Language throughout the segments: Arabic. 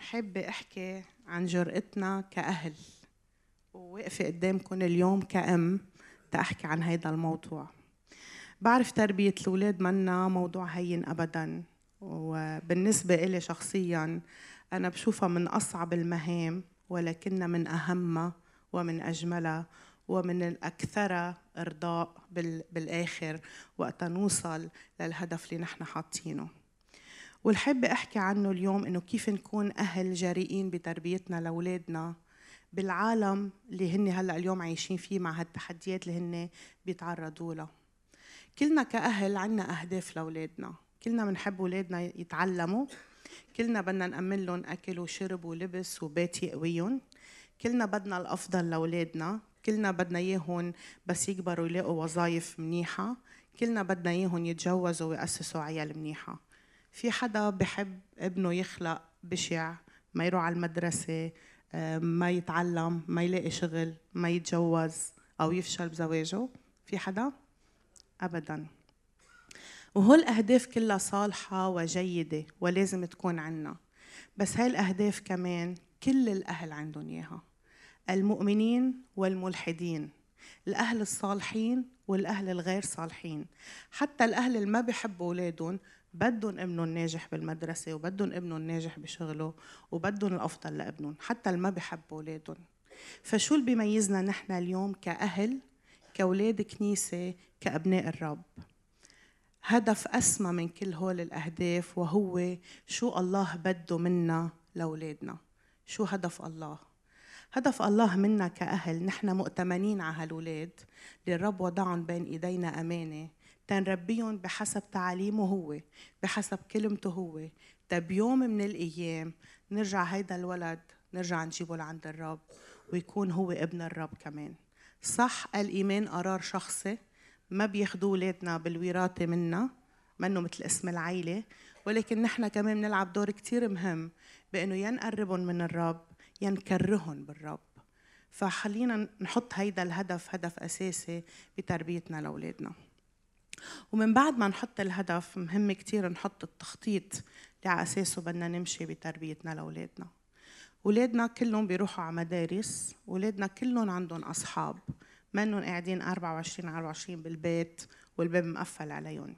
حابة أحكي عن جرأتنا كأهل وواقفة قدامكم اليوم كأم تأحكي عن هيدا الموضوع. بعرف تربية الأولاد منا موضوع هين أبدا وبالنسبة إلي شخصيا أنا بشوفها من أصعب المهام ولكنها من أهمها ومن أجملها. ومن الأكثر إرضاء بالآخر وقت نوصل للهدف اللي نحن حاطينه. والحب أحكي عنه اليوم إنه كيف نكون أهل جريئين بتربيتنا لأولادنا بالعالم اللي هن هلأ اليوم عايشين فيه مع هالتحديات اللي هن بيتعرضوا لها كلنا كأهل عنا أهداف لأولادنا. كلنا بنحب أولادنا يتعلموا. كلنا بدنا نأمن لهم أكل وشرب ولبس وبيت يقويهم. كلنا بدنا الأفضل لأولادنا. كلنا بدنا إياهم بس يكبروا يلاقوا وظائف منيحة كلنا بدنا إياهم يتجوزوا ويأسسوا عيال منيحة. في حدا بحب ابنه يخلق بشع ما يروح على المدرسة آه، ما يتعلم ما يلاقي شغل ما يتجوز أو يفشل بزواجه؟ في حدا؟ أبدا. وهول الأهداف كلها صالحة وجيدة ولازم تكون عنا. بس هاي الأهداف كمان كل الأهل عندهم إياها. المؤمنين والملحدين الأهل الصالحين والأهل الغير صالحين. حتى الأهل اللي ما بيحبوا أولادهم بدهم ابنهم ناجح بالمدرسة وبدهم ابنهم ناجح بشغله وبدهم الأفضل لابنهم حتى اللي ما بيحبوا أولادهم. فشو اللي بيميزنا نحن اليوم كأهل كأولاد كنيسة كأبناء الرب؟ هدف أسمى من كل هول الأهداف وهو شو الله بده منا لأولادنا. شو هدف الله؟ هدف الله منا كأهل نحن مؤتمنين على هالولاد. اللي الرب وضعهم بين إيدينا أمانة. تنربيهم بحسب تعاليمه هو بحسب كلمته هو. طب يوم من الأيام نرجع هيدا الولد نرجع نجيبه لعند الرب ويكون هو ابن الرب كمان. صح الإيمان قرار شخصي. ما بياخدوا ولادنا بالوراثة منا منه مثل اسم العيلة. ولكن نحن كمان بنلعب دور كتير مهم بأنه ينقربهم من الرب ينكرهن بالرب. فخلينا نحط هيدا الهدف هدف أساسي بتربيتنا لأولادنا. ومن بعد ما نحط الهدف مهم كتير نحط التخطيط اللي على أساسه بدنا نمشي بتربيتنا لأولادنا. أولادنا كلهم بيروحوا على مدارس أولادنا كلهم عندهم أصحاب منهم قاعدين 24 على 24 بالبيت والباب مقفل عليهم.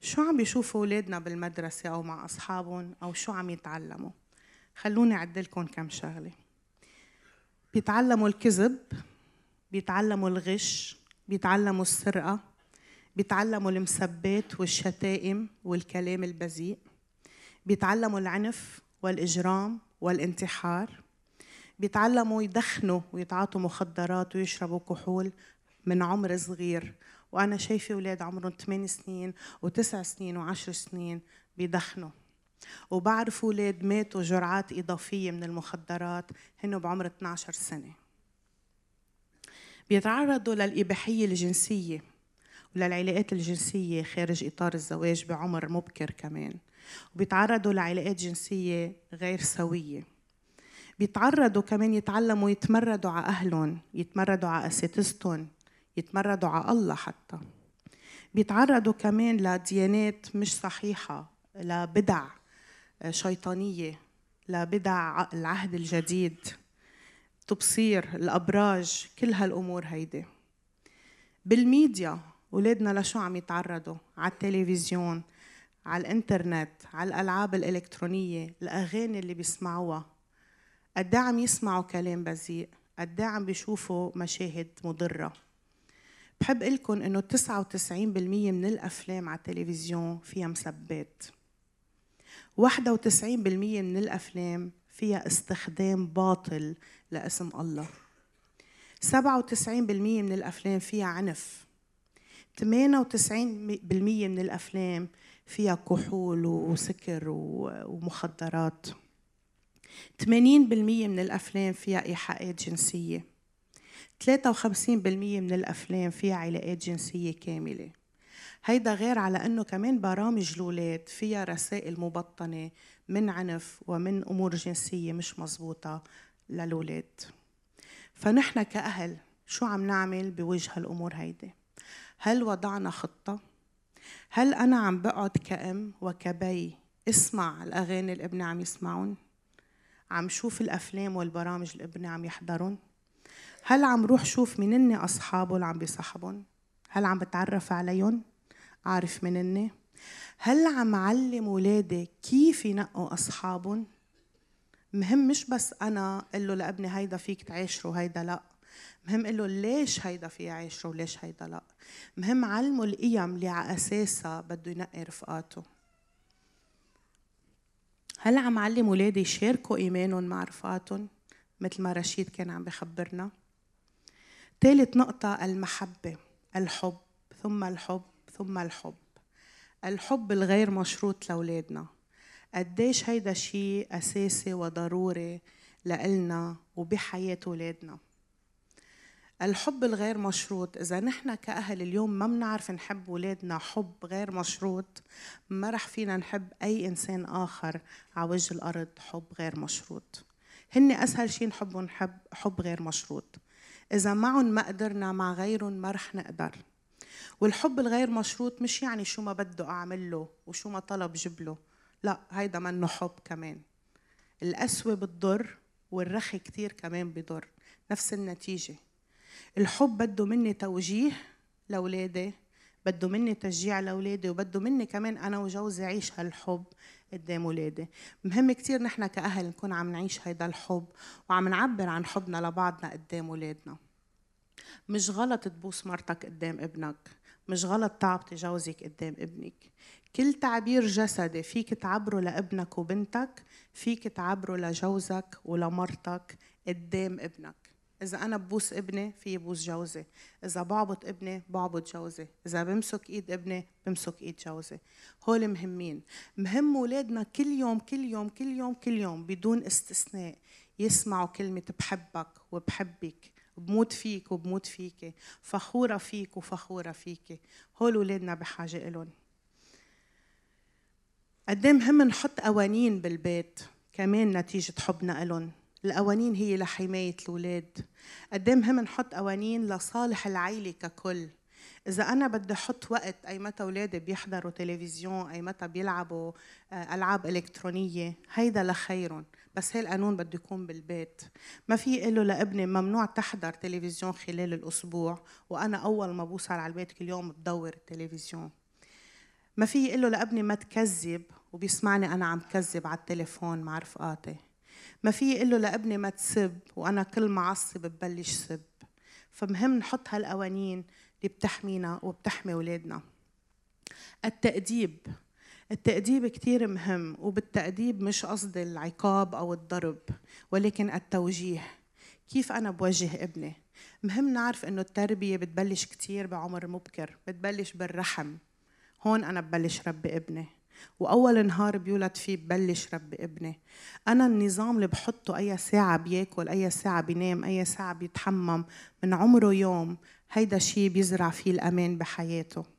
شو عم بيشوفوا أولادنا بالمدرسة أو مع أصحابهم؟ أو شو عم يتعلموا؟ خلوني أعدلكم كم شغلة. بيتعلموا الكذب بيتعلموا الغش بيتعلموا السرقة بيتعلموا المسبات والشتائم والكلام البذيء بيتعلموا العنف والإجرام والانتحار بيتعلموا يدخنوا ويتعاطوا مخدرات ويشربوا كحول من عمر صغير. وأنا شايفة أولاد عمرهم 8 سنين و9 سنين و10 سنين بيدخنوا. وبعرف أولاد ماتوا جرعات إضافية من المخدرات هن بعمر 12 سنة. بيتعرضوا للإباحية الجنسية وللعلاقات الجنسية خارج إطار الزواج بعمر مبكر كمان. وبيتعرضوا لعلاقات جنسية غير سوية. بيتعرضوا كمان يتعلموا يتمردوا على أهلهم يتمردوا على أساتذتهم يتمردوا على الله حتى. بيتعرضوا كمان لديانات مش صحيحة لبدع. شيطانية لبدع العهد الجديد تبصير الأبراج كل هالأمور هيدي. بالميديا أولادنا لشو عم يتعرضوا؟ على التلفزيون على الإنترنت على الألعاب الإلكترونية الأغاني اللي بيسمعوها. قد عم يسمعوا كلام بذيء؟ قد عم بيشوفوا مشاهد مضرة؟ بحب لكم إنه 99% من الأفلام على التلفزيون فيها مسبات. 91% من الأفلام فيها استخدام باطل لاسم الله. 97% من الأفلام فيها عنف. 98% من الأفلام فيها كحول وسكر ومخدرات. 80% من الأفلام فيها إيحاءات جنسية. 53% من الأفلام فيها علاقات جنسية كاملة. هيدا غير على إنه كمان برامج الاولاد فيها رسائل مبطنة من عنف ومن أمور جنسية مش مزبوطة للاولاد فنحن كأهل شو عم نعمل بوجه هالأمور هيدي هل وضعنا خطة؟ هل أنا عم بقعد كأم وكبي اسمع الأغاني اللي ابني عم يسمعون؟ عم شوف الأفلام والبرامج اللي ابني عم يحضرون؟ هل عم روح شوف منني أصحابه اللي عم بيصاحبهم؟ هل عم بتعرف عليهم؟ عارف منني؟ هل عم علم ولادي كيف ينقوا أصحابهم؟ مهم مش بس أنا أقول له لابني هيدا فيك تعيشه وهيدا لأ. مهم له ليش هيدا في يعيشه وليش هيدا لا. مهم علمه القيم اللي على أساسها بده ينقي رفقاته. هل عم علم ولادي يشاركوا إيمانهم مع رفقاتهم؟ مثل ما رشيد كان عم بخبرنا. ثالث نقطة المحبة الحب ثم الحب. ثم الحب. الحب الغير مشروط لأولادنا. قديش هيدا شيء أساسي وضروري لإلنا وبحياة أولادنا. الحب الغير مشروط إذا نحن كأهل اليوم ما بنعرف نحب أولادنا حب غير مشروط ما رح فينا نحب أي إنسان آخر على وجه الأرض حب غير مشروط. هن أسهل شيء نحبهم حب حب غير مشروط. إذا معهم ما قدرنا مع غيرهم ما رح نقدر. والحب الغير مشروط مش يعني شو ما بده أعمل له وشو ما طلب جيب له. لا هيدا منه حب كمان. القسوة بتضر والرخي كتير كمان بضر. نفس النتيجة. الحب بده مني توجيه لأولادي بده مني تشجيع لأولادي وبده مني كمان أنا وجوزي عيش هالحب قدام أولادي. مهم كثير نحن كأهل نكون عم نعيش هيدا الحب وعم نعبر عن حبنا لبعضنا قدام أولادنا. مش غلط تبوس مرتك قدام ابنك مش غلط تعبطي جوزك قدام ابنك. كل تعبير جسدي فيك تعبره لابنك وبنتك فيك تعبره لجوزك ولمرتك قدام ابنك. إذا أنا ببوس ابني في يبوس جوزي، إذا بعبط ابني بعبط جوزي، إذا بمسك إيد ابني بمسك إيد جوزي، هول مهمين، مهم ولادنا كل يوم كل يوم كل يوم كل يوم بدون استثناء يسمعوا كلمة بحبك وبحبك. بموت فيك وبموت فيك فخورة فيك وفخورة فيك. هول ولادنا بحاجة إلهم. قد مهم نحط قوانين بالبيت كمان نتيجة حبنا إلهم. القوانين هي لحماية الأولاد. قد مهم نحط قوانين لصالح العيلة ككل. إذا أنا بدي أحط وقت أي متى أولادي بيحضروا تلفزيون أي متى بيلعبوا آه، ألعاب إلكترونية هيدا لخيرهم. بس هي القانون بده يكون بالبيت. ما في له لابني ممنوع تحضر تلفزيون خلال الأسبوع وأنا أول ما بوصل على البيت كل يوم بدور التلفزيون. ما في له لابني ما تكذب وبيسمعني أنا عم كذب على التليفون مع رفقاتي. ما في له لابني ما تسب وأنا كل ما عصب ببلش سب. فمهم نحط هالقوانين اللي بتحمينا وبتحمي أولادنا. التأديب. التأديب كتير مهم وبالتأديب مش قصدي العقاب أو الضرب ولكن التوجيه. كيف أنا بوجه ابني؟ مهم نعرف إنه التربية بتبلش كتير بعمر مبكر بتبلش بالرحم. هون أنا ببلش ربي ابني. وأول نهار بيولد فيه ببلش ربي ابني. أنا النظام اللي بحطه أي ساعة بياكل أي ساعة بينام أي ساعة بيتحمم من عمره يوم هيدا شيء بيزرع فيه الأمان بحياته.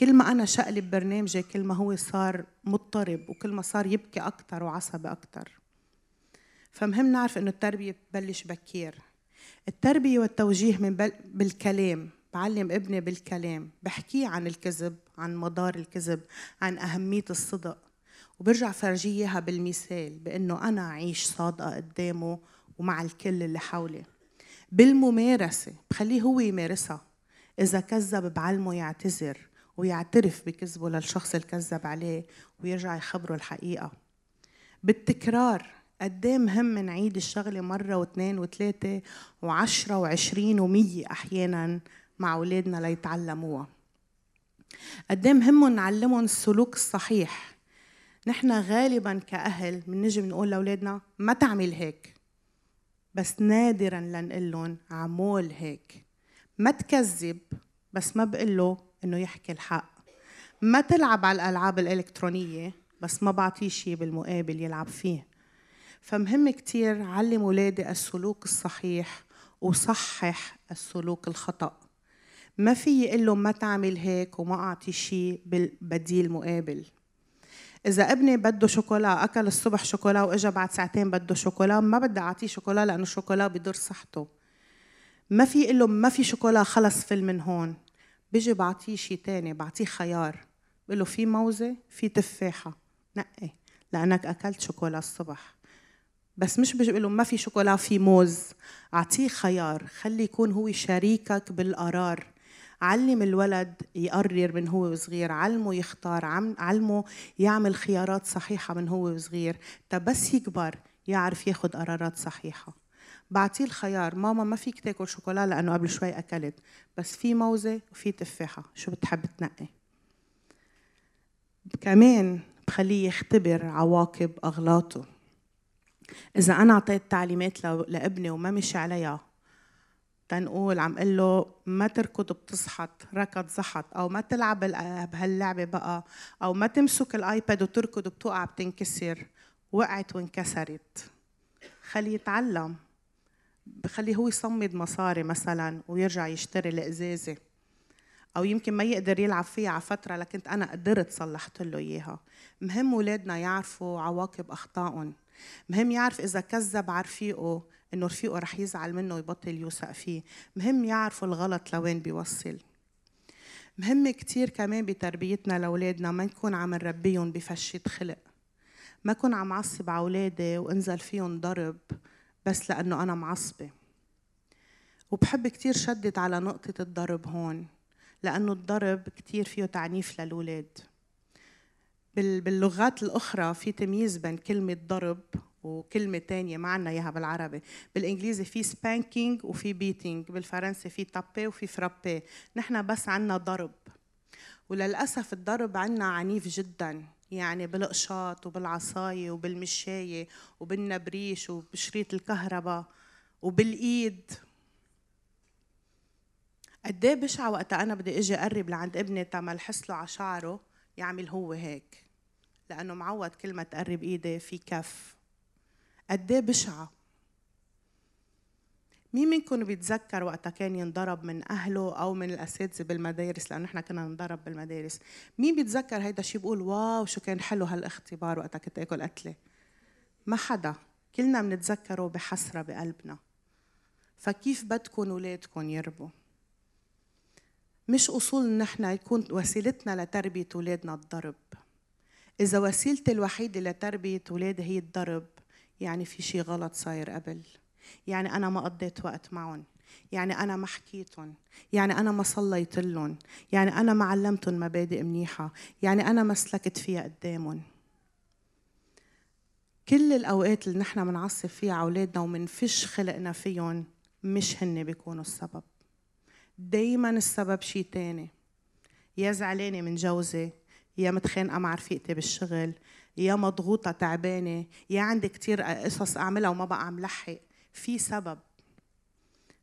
كل ما أنا شقلب برنامجي كل ما هو صار مضطرب وكل ما صار يبكي أكثر وعصبي أكثر فمهم نعرف إنه التربية بتبلش بكير. التربية والتوجيه من بل... بالكلام. بعلم ابني بالكلام. بحكيه عن الكذب عن مدار الكذب عن أهمية الصدق. وبرجع فرجيه إياها بالمثال بأنه أنا أعيش صادقة قدامه ومع الكل اللي حولي. بالممارسة بخليه هو يمارسها. إذا كذب بعلمه يعتذر. ويعترف بكذبه للشخص اللي كذب عليه ويرجع يخبره الحقيقة. بالتكرار قد إيه مهم نعيد الشغلة مرة واثنين وثلاثة وعشرة وعشرين ومية أحيانا مع أولادنا ليتعلموها؟ قد إيه مهم نعلمهم السلوك الصحيح؟ نحن غالبا كأهل بنجي بنقول لأولادنا ما تعمل هيك بس نادرا لنقول لهم عمول هيك. ما تكذب بس ما بقول له إنه يحكي الحق. ما تلعب على الألعاب الإلكترونية بس ما بعطيه شيء بالمقابل يلعب فيه. فمهم كتير علم ولادي السلوك الصحيح وصحح السلوك الخطأ. ما في يقول له ما تعمل هيك وما أعطي شيء بالبديل مقابل إذا ابني بده شوكولا أكل الصبح شوكولا وإجا بعد ساعتين بده شوكولا ما بدي أعطيه شوكولا لأنه الشوكولا بضر صحته. ما في له ما في شوكولا خلص فل من هون. بيجي بعطيه شيء تاني بعطيه خيار. بقول له في موزة في تفاحة. نقي لأنك أكلت شوكولا الصبح. بس مش بيجي بقول له ما في شوكولا في موز. أعطيه خيار خلي يكون هو شريكك بالقرار. علم الولد يقرر من هو وصغير علمه يختار علمه يعمل خيارات صحيحة من هو وصغير بس يكبر يعرف ياخد قرارات صحيحة. بعطيه الخيار. ماما ما فيك تاكل شوكولا لأنه قبل شوي أكلت. بس في موزة وفي تفاحة. شو بتحب تنقي؟ كمان بخليه يختبر عواقب أغلاطه. إذا أنا أعطيت تعليمات لابني وما مشي عليها تنقول عم قل له ما تركض بتصحت ركض زحط أو ما تلعب بهاللعبة بقى أو ما تمسك الآيباد وتركض بتوقع بتنكسر. وقعت وانكسرت. خليه يتعلم. بخليه هو يصمد مصاري مثلا ويرجع يشتري الإزازة. أو يمكن ما يقدر يلعب فيها على فترة لكن أنا قدرت صلحت له إياها. مهم اولادنا يعرفوا عواقب أخطائهم. مهم يعرف إذا كذب على رفيقه إنه رفيقه رح يزعل منه ويبطل يوثق فيه. مهم يعرفوا الغلط لوين بيوصل. مهم كتير كمان بتربيتنا لأولادنا ما نكون عم نربيهم بفشة خلق. ما كون عم عصب على أولادي وانزل فيهم ضرب بس لأنه أنا معصبة. وبحب كتير شدد على نقطة الضرب هون لأنه الضرب كتير فيه تعنيف للولاد. باللغات الأخرى في تمييز بين كلمة ضرب وكلمة تانية ما عنا إياها بالعربي. بالإنجليزي في spanking وفي beating بالفرنسي في taper وفي frapper نحن بس عنا ضرب. وللأسف الضرب عنا عنيف جدا. يعني بالقشاط وبالعصاية وبالمشاية وبالنبريش وبشريط الكهرباء وبالإيد. قد إيه بشعة وقتها أنا بدي أجي أقرب لعند ابني تما الحس له على شعره يعمل هو هيك لأنه معود كل ما تقرب إيدي في كف. قد إيه بشعة؟ مين منكم بيتذكر وقتها كان ينضرب من أهله أو من الأساتذة بالمدارس؟ لأنه إحنا كنا نضرب بالمدارس. مين بيتذكر هيدا الشيء بيقول واو شو كان حلو هالاختبار وقتها كنت آكل قتلة. ما حدا. كلنا بنتذكره بحسرة بقلبنا. فكيف بدكم اولادكم يربوا؟ مش أصول نحن يكون وسيلتنا لتربية اولادنا الضرب. إذا وسيلتي الوحيدة لتربية اولادي هي الضرب يعني في شيء غلط صاير قبل. يعني أنا ما قضيت وقت معهم. يعني أنا ما حكيتهم. يعني أنا ما صليت لهم. يعني أنا ما علمتهم مبادئ منيحة. يعني أنا ما سلكت فيها قدامهم. كل الأوقات اللي نحن بنعصب فيها على أولادنا ومنفش خلقنا فيهم مش هن بيكونوا السبب. دايما السبب شيء تاني. يا زعلانة من جوزي يا متخانقة مع رفيقتي بالشغل يا مضغوطة تعبانة يا عندي كتير قصص أعملها وما بقى عم لحق. في سبب.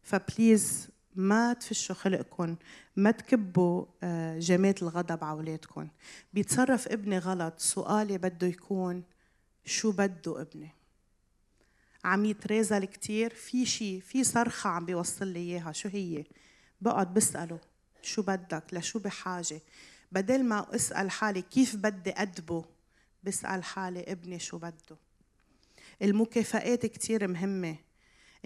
فبليز ما تفشوا خلقكم ما تكبوا آه، جماد الغضب على اولادكم بيتصرف ابني غلط سؤالي بده يكون شو بده ابني؟ عم يترازل كتير في شيء في صرخة عم بيوصل لي إياها شو هي؟ بقعد بسأله شو بدك؟ لشو بحاجة؟ بدل ما أسأل حالي كيف بدي أدبه بسأل حالي ابني شو بده. المكافآت كتير مهمة.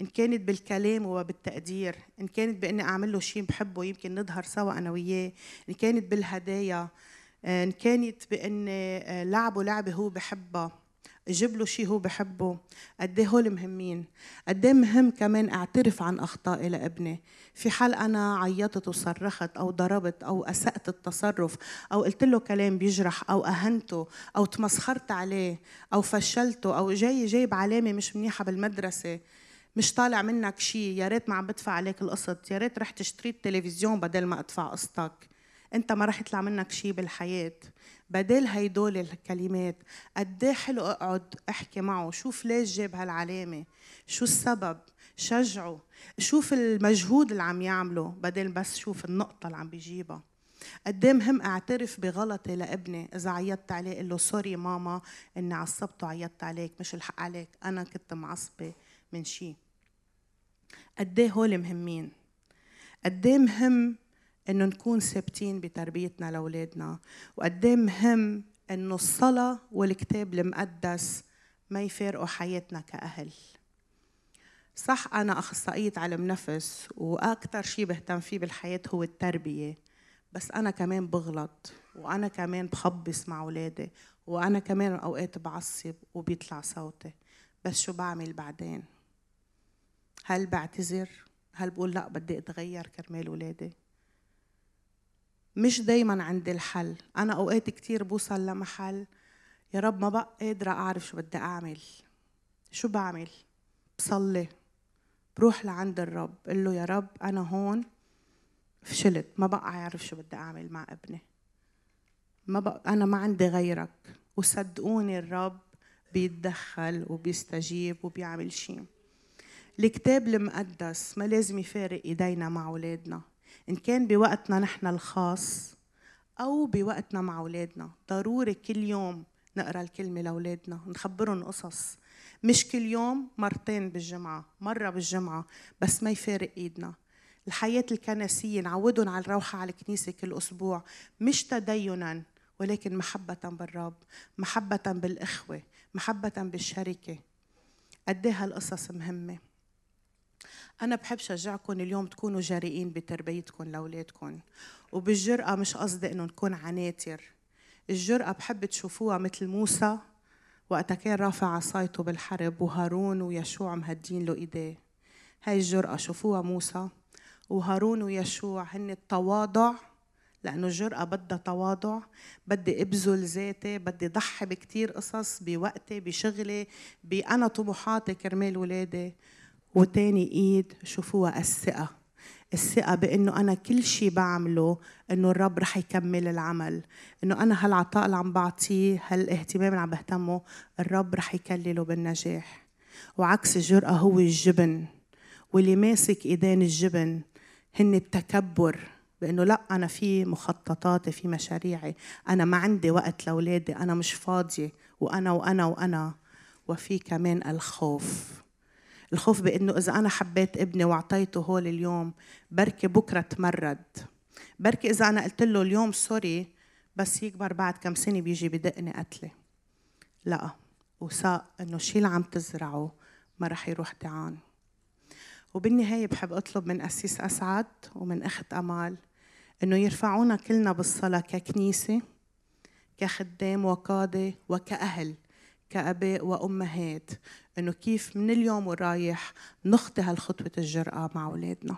إن كانت بالكلام وبالتقدير إن كانت بإني أعمل له شيء بحبه يمكن نظهر سوا أنا وياه إن كانت بالهدايا إن كانت بإني لعبه لعبة هو بحبها جيب له شيء هو بحبه قد إيه هول مهمين؟ قد إيه مهم كمان أعترف عن أخطائي لابني؟ في حال أنا عيطت وصرخت أو ضربت أو أسأت التصرف أو قلت له كلام بيجرح أو أهنته أو تمسخرت عليه أو فشلته أو جاي جايب علامة مش منيحة بالمدرسة مش طالع منك شيء يا ريت ما عم بدفع عليك القسط يا ريت رحت اشتريت تلفزيون بدل ما ادفع قسطك انت ما رح يطلع منك شيء بالحياة. بدل هيدول الكلمات. قد حلو اقعد احكي معه. شوف ليش جاب هالعلامة. شو السبب؟ شجعه. شوف المجهود اللي عم يعمله بدل بس شوف النقطة اللي عم بيجيبها. قد مهم اعترف بغلطي لابني. إذا عيطت عليه قل له سوري ماما إني عصبته وعيطت عليك مش الحق عليك. أنا كنت معصبة. من شيء. قد إيه هول مهمين؟ قد إيه مهم إنه نكون ثابتين بتربيتنا لأولادنا؟ وقد إيه مهم إنه الصلاة والكتاب المقدس ما يفارقوا حياتنا كأهل؟ صح أنا أخصائية علم نفس وأكثر شيء بهتم فيه بالحياة هو التربية بس أنا كمان بغلط وأنا كمان بخبص مع أولادي وأنا كمان أوقات بعصب وبيطلع صوتي بس شو بعمل بعدين؟ هل بعتذر؟ هل بقول لا بدي أتغير كرمال أولادي مش دايما عندي الحل. أنا أوقات كتير بوصل لمحل يا رب ما بقى قادرة أعرف شو بدي أعمل. شو بعمل؟ بصلي. بروح لعند الرب. قل له يا رب أنا هون فشلت. ما بقى أعرف شو بدي أعمل مع ابني. ما بقى أنا ما عندي غيرك. وصدقوني الرب بيتدخل وبيستجيب وبيعمل شيء الكتاب المقدس ما لازم يفارق إيدينا مع أولادنا. إن كان بوقتنا نحن الخاص أو بوقتنا مع أولادنا. ضروري كل يوم نقرأ الكلمة لأولادنا نخبرهم قصص. مش كل يوم مرتين بالجمعة مرة بالجمعة بس ما يفارق إيدنا. الحياة الكنسية نعودهم على الروحة على الكنيسة كل أسبوع. مش تدينا ولكن محبة بالرب محبة بالإخوة محبة بالشركة قد إيه هالقصص مهمة؟ أنا بحب شجعكم اليوم تكونوا جريئين بتربيتكم لأولادكم. وبالجرأة مش قصدي إنه نكون عناتر. الجرأة بحب تشوفوها مثل موسى وقتها كان رافع عصايته بالحرب وهارون ويشوع مهدين له إيديه. هاي الجرأة شوفوها موسى وهارون ويشوع هن التواضع لأنه الجرأة بدها تواضع. بدي أبذل ذاتي بدي ضحي بكتير قصص بوقتي بشغلي بأنا طموحاتي كرمال ولادي. وتاني إيد شوفوها الثقة. الثقة بأنه أنا كل شيء بعمله أنه الرب رح يكمل العمل. أنه أنا هالعطاء اللي عم بعطيه هالاهتمام اللي عم بهتمه الرب رح يكلله بالنجاح. وعكس الجرأة هو الجبن. واللي ماسك إيدين الجبن هن التكبر بإنه لأ أنا في مخططاتي في مشاريعي. أنا ما عندي وقت لأولادي أنا مش فاضية. وأنا وأنا وأنا. وفي كمان الخوف. الخوف بإنه إذا أنا حبيت ابني وأعطيته هول اليوم بركي بكرة تمرد. بركي إذا أنا قلت له اليوم سوري بس يكبر بعد كم سنة بيجي بدقني قتلة. لا وثق إنه الشيء اللي عم تزرعه ما رح يروح تعان وبالنهاية بحب أطلب من أسيس أسعد ومن أخت أمال إنه يرفعونا كلنا بالصلاة ككنيسة كخدام وقاده وكأهل. كاباء وأمهات إنه كيف من اليوم ورايح نخطي هالخطوة الجرأة مع أولادنا.